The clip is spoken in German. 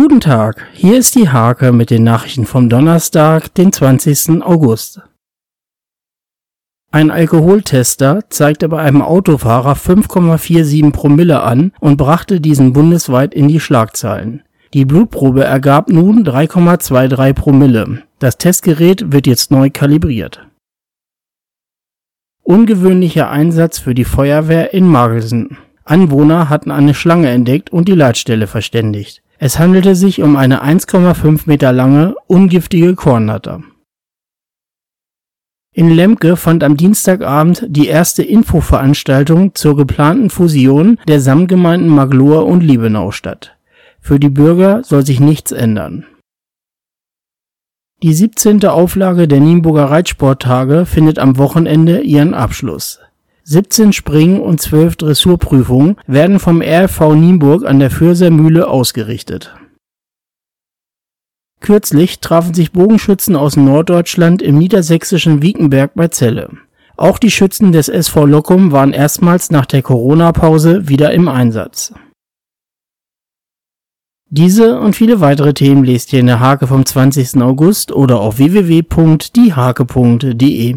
Guten Tag, hier ist die Hake mit den Nachrichten vom Donnerstag, den 20. August. Ein Alkoholtester zeigte bei einem Autofahrer 5,47 Promille an und brachte diesen bundesweit in die Schlagzeilen. Die Blutprobe ergab nun 3,23 Promille. Das Testgerät wird jetzt neu kalibriert. Ungewöhnlicher Einsatz für die Feuerwehr in Magelsen. Anwohner hatten eine Schlange entdeckt und die Leitstelle verständigt. Es handelte sich um eine 1,5 Meter lange, ungiftige Kornnatter. In Lemke fand am Dienstagabend die erste Infoveranstaltung zur geplanten Fusion der Samtgemeinden Maglohe und Liebenau statt. Für die Bürger soll sich nichts ändern. Die 17. Auflage der Nienburger Reitsporttage findet am Wochenende ihren Abschluss. 17 Springen und 12 Dressurprüfungen werden vom RFV Nienburg an der Fürser Mühle ausgerichtet. Kürzlich trafen sich Bogenschützen aus Norddeutschland im niedersächsischen Wiekenberg bei Celle. Auch die Schützen des SV Lockum waren erstmals nach der Corona-Pause wieder im Einsatz. Diese und viele weitere Themen lest ihr in der Hake vom 20. August oder auf www.diehake.de.